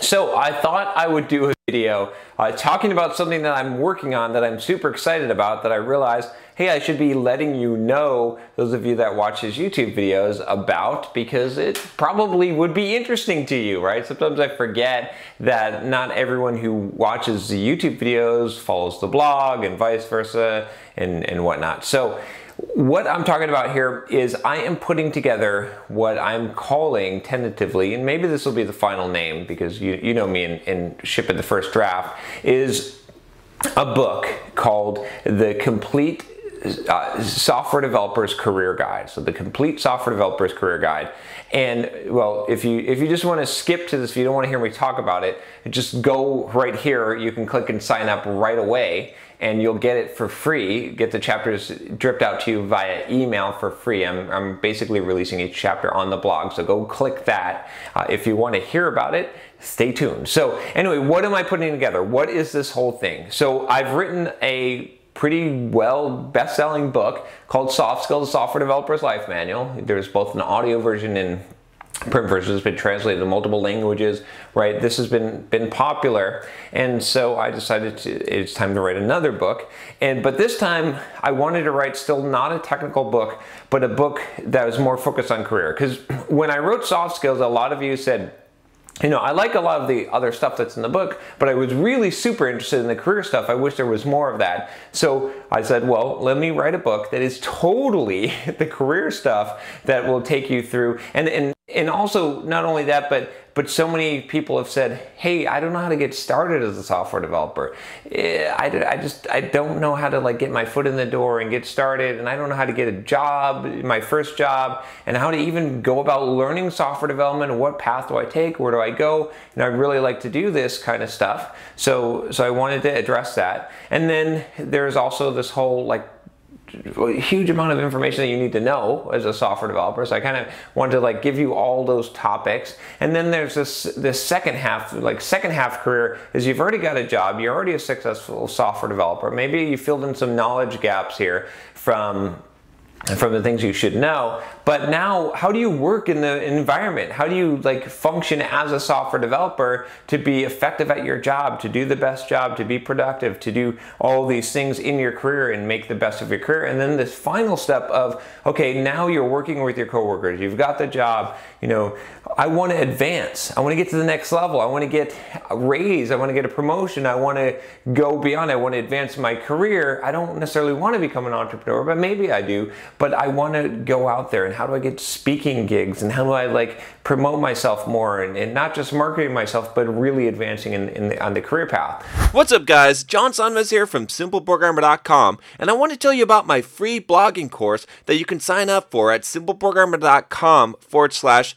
So I thought I would do a video uh, talking about something that I'm working on that I'm super excited about that I realized, hey, I should be letting you know, those of you that watch his YouTube videos, about because it probably would be interesting to you, right? Sometimes I forget that not everyone who watches the YouTube videos follows the blog and vice versa and, and whatnot. So what I'm talking about here is I am putting together what I'm calling tentatively, and maybe this will be the final name because you, you know me in, in Ship at the First Draft, is a book called The Complete uh, software developer's career guide. So the complete software developer's career guide. And well if you if you just want to skip to this if you don't want to hear me talk about it just go right here. You can click and sign up right away and you'll get it for free. Get the chapters dripped out to you via email for free. I'm, I'm basically releasing each chapter on the blog so go click that uh, if you want to hear about it stay tuned. So anyway what am i putting together? What is this whole thing? So i've written a pretty well best-selling book called Soft Skills: Software Developer's Life Manual. There's both an audio version and print version. Has been translated to multiple languages right? This has been been popular. And so i decided to, it's time to write another book. And but this time i wanted to write still not a technical book but a book that was more focused on career. Because when i wrote soft skills a lot of you said you know, I like a lot of the other stuff that's in the book, but I was really super interested in the career stuff. I wish there was more of that. So I said, well, let me write a book that is totally the career stuff that will take you through. And, and, and also, not only that, but but so many people have said, "Hey, I don't know how to get started as a software developer. Eh, I, I just I don't know how to like get my foot in the door and get started, and I don't know how to get a job, my first job, and how to even go about learning software development. What path do I take? Where do I go? And I'd really like to do this kind of stuff. So so I wanted to address that. And then there's also this whole like huge amount of information that you need to know as a software developer. So I kind of wanted to like give you all those topics. And then there's this this second half, like second half career is you've already got a job, you're already a successful software developer. Maybe you filled in some knowledge gaps here from from the things you should know. But now how do you work in the environment? How do you like function as a software developer to be effective at your job to do the best job to be productive to do all these things in your career and make the best of your career? And then this final step of okay now you're working with your coworkers. You've got the job. You know i want to advance. I want to get to the next level. I want to get a raise. I want to get a promotion. I want to go beyond. I want to advance my career. I don't necessarily want to become an entrepreneur but maybe i do but I want to go out there and how do I get speaking gigs and how do I like promote myself more and, and not just marketing myself but really advancing in, in the, on the career path. What's up guys? John Sonmez here from SimpleProgrammer.com and I want to tell you about my free blogging course that you can sign up for at SimpleProgrammer.com forward slash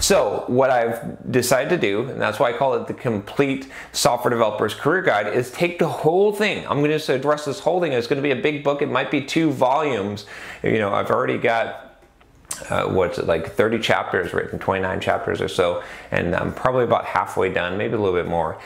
So what I've decided to do, and that's why I call it the complete software developer's career guide, is take the whole thing. I'm going to just address this whole thing. It's going to be a big book. It might be two volumes. You know, I've already got uh, what's it like 30 chapters written 29 chapters or so and i'm probably about halfway done maybe a little bit more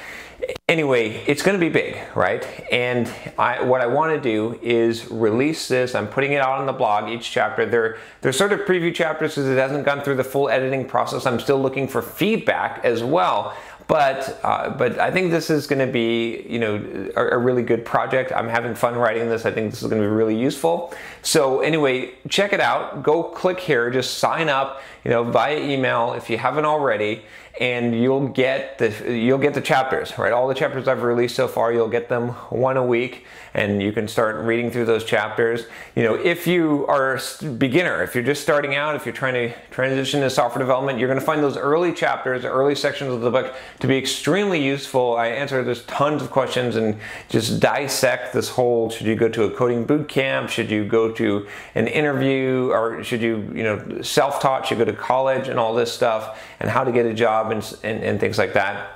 anyway it's going to be big right and I, what i want to do is release this i'm putting it out on the blog each chapter they're, they're sort of preview chapters because it hasn't gone through the full editing process i'm still looking for feedback as well but uh, but I think this is going to be you know a, a, really good project. I'm having fun writing this. I think this is going to be really useful. So anyway, check it out. Go click here. Just sign up. You know via email if you haven't already and you'll get the you'll get the chapters right? All the chapters i've released so far you'll get them one a week and you can start reading through those chapters. You know if you are a beginner if you're just starting out if you're trying to transition to software development you're going to find those early chapters early sections of the book to be extremely useful. I answer there's tons of questions and just dissect this whole should you go to a coding boot camp? Should you go to an interview? Or should you you know self-taught? Should you go to college? And all this stuff and how to get a job and, and, and things like that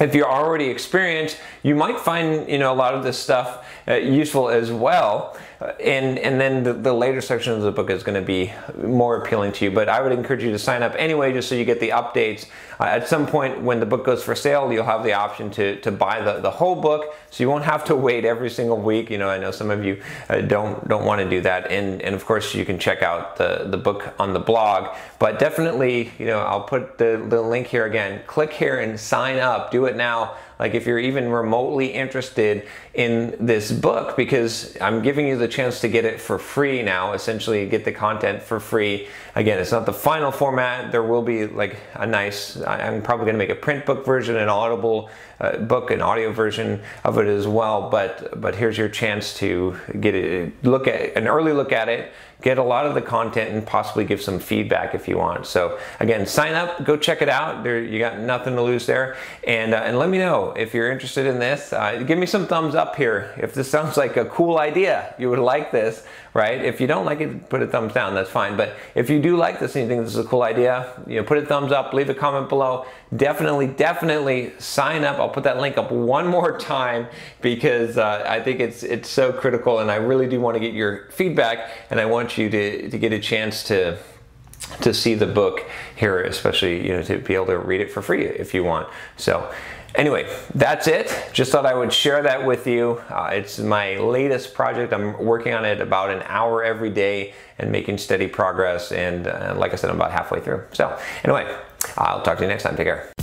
if you're already experienced, you might find you know a lot of this stuff uh, useful as well. And and then the, the later section of the book is going to be more appealing to you. But I would encourage you to sign up anyway, just so you get the updates. Uh, at some point when the book goes for sale, you'll have the option to to buy the, the whole book, so you won't have to wait every single week. You know, I know some of you uh, don't don't want to do that. And and of course you can check out the the book on the blog. But definitely, you know, I'll put the the link here again. Click here and sign up. Do it now like if you're even remotely interested in this book because I'm giving you the chance to get it for free now, essentially get the content for free. Again, it's not the final format. There will be like a nice, I'm probably going to make a print book version, an audible uh, book, an audio version of it as well. But, but here's your chance to get it, look at an early look at it, get a lot of the content and possibly give some feedback if you want. So again, sign up, go check it out. There, you got nothing to lose there. And, uh, and let me know if you're interested in this. Uh, give me some thumbs up here. If this sounds like a cool idea, you would like this, right? If you don't like it, put a thumbs down, that's fine. But if you do like this and you think this is a cool idea, you know, put a thumbs up, leave a comment below. Definitely, definitely sign up. I'll put that link up one more time because uh, I think it's, it's so critical and I really do want to get your feedback and I want you to, to get a chance to to see the book here, especially you know to be able to read it for free if you want. So. Anyway, that's it. Just thought I would share that with you. Uh, it's my latest project. I'm working on it about an hour every day and making steady progress. And uh, like I said, I'm about halfway through. So, anyway, I'll talk to you next time. Take care.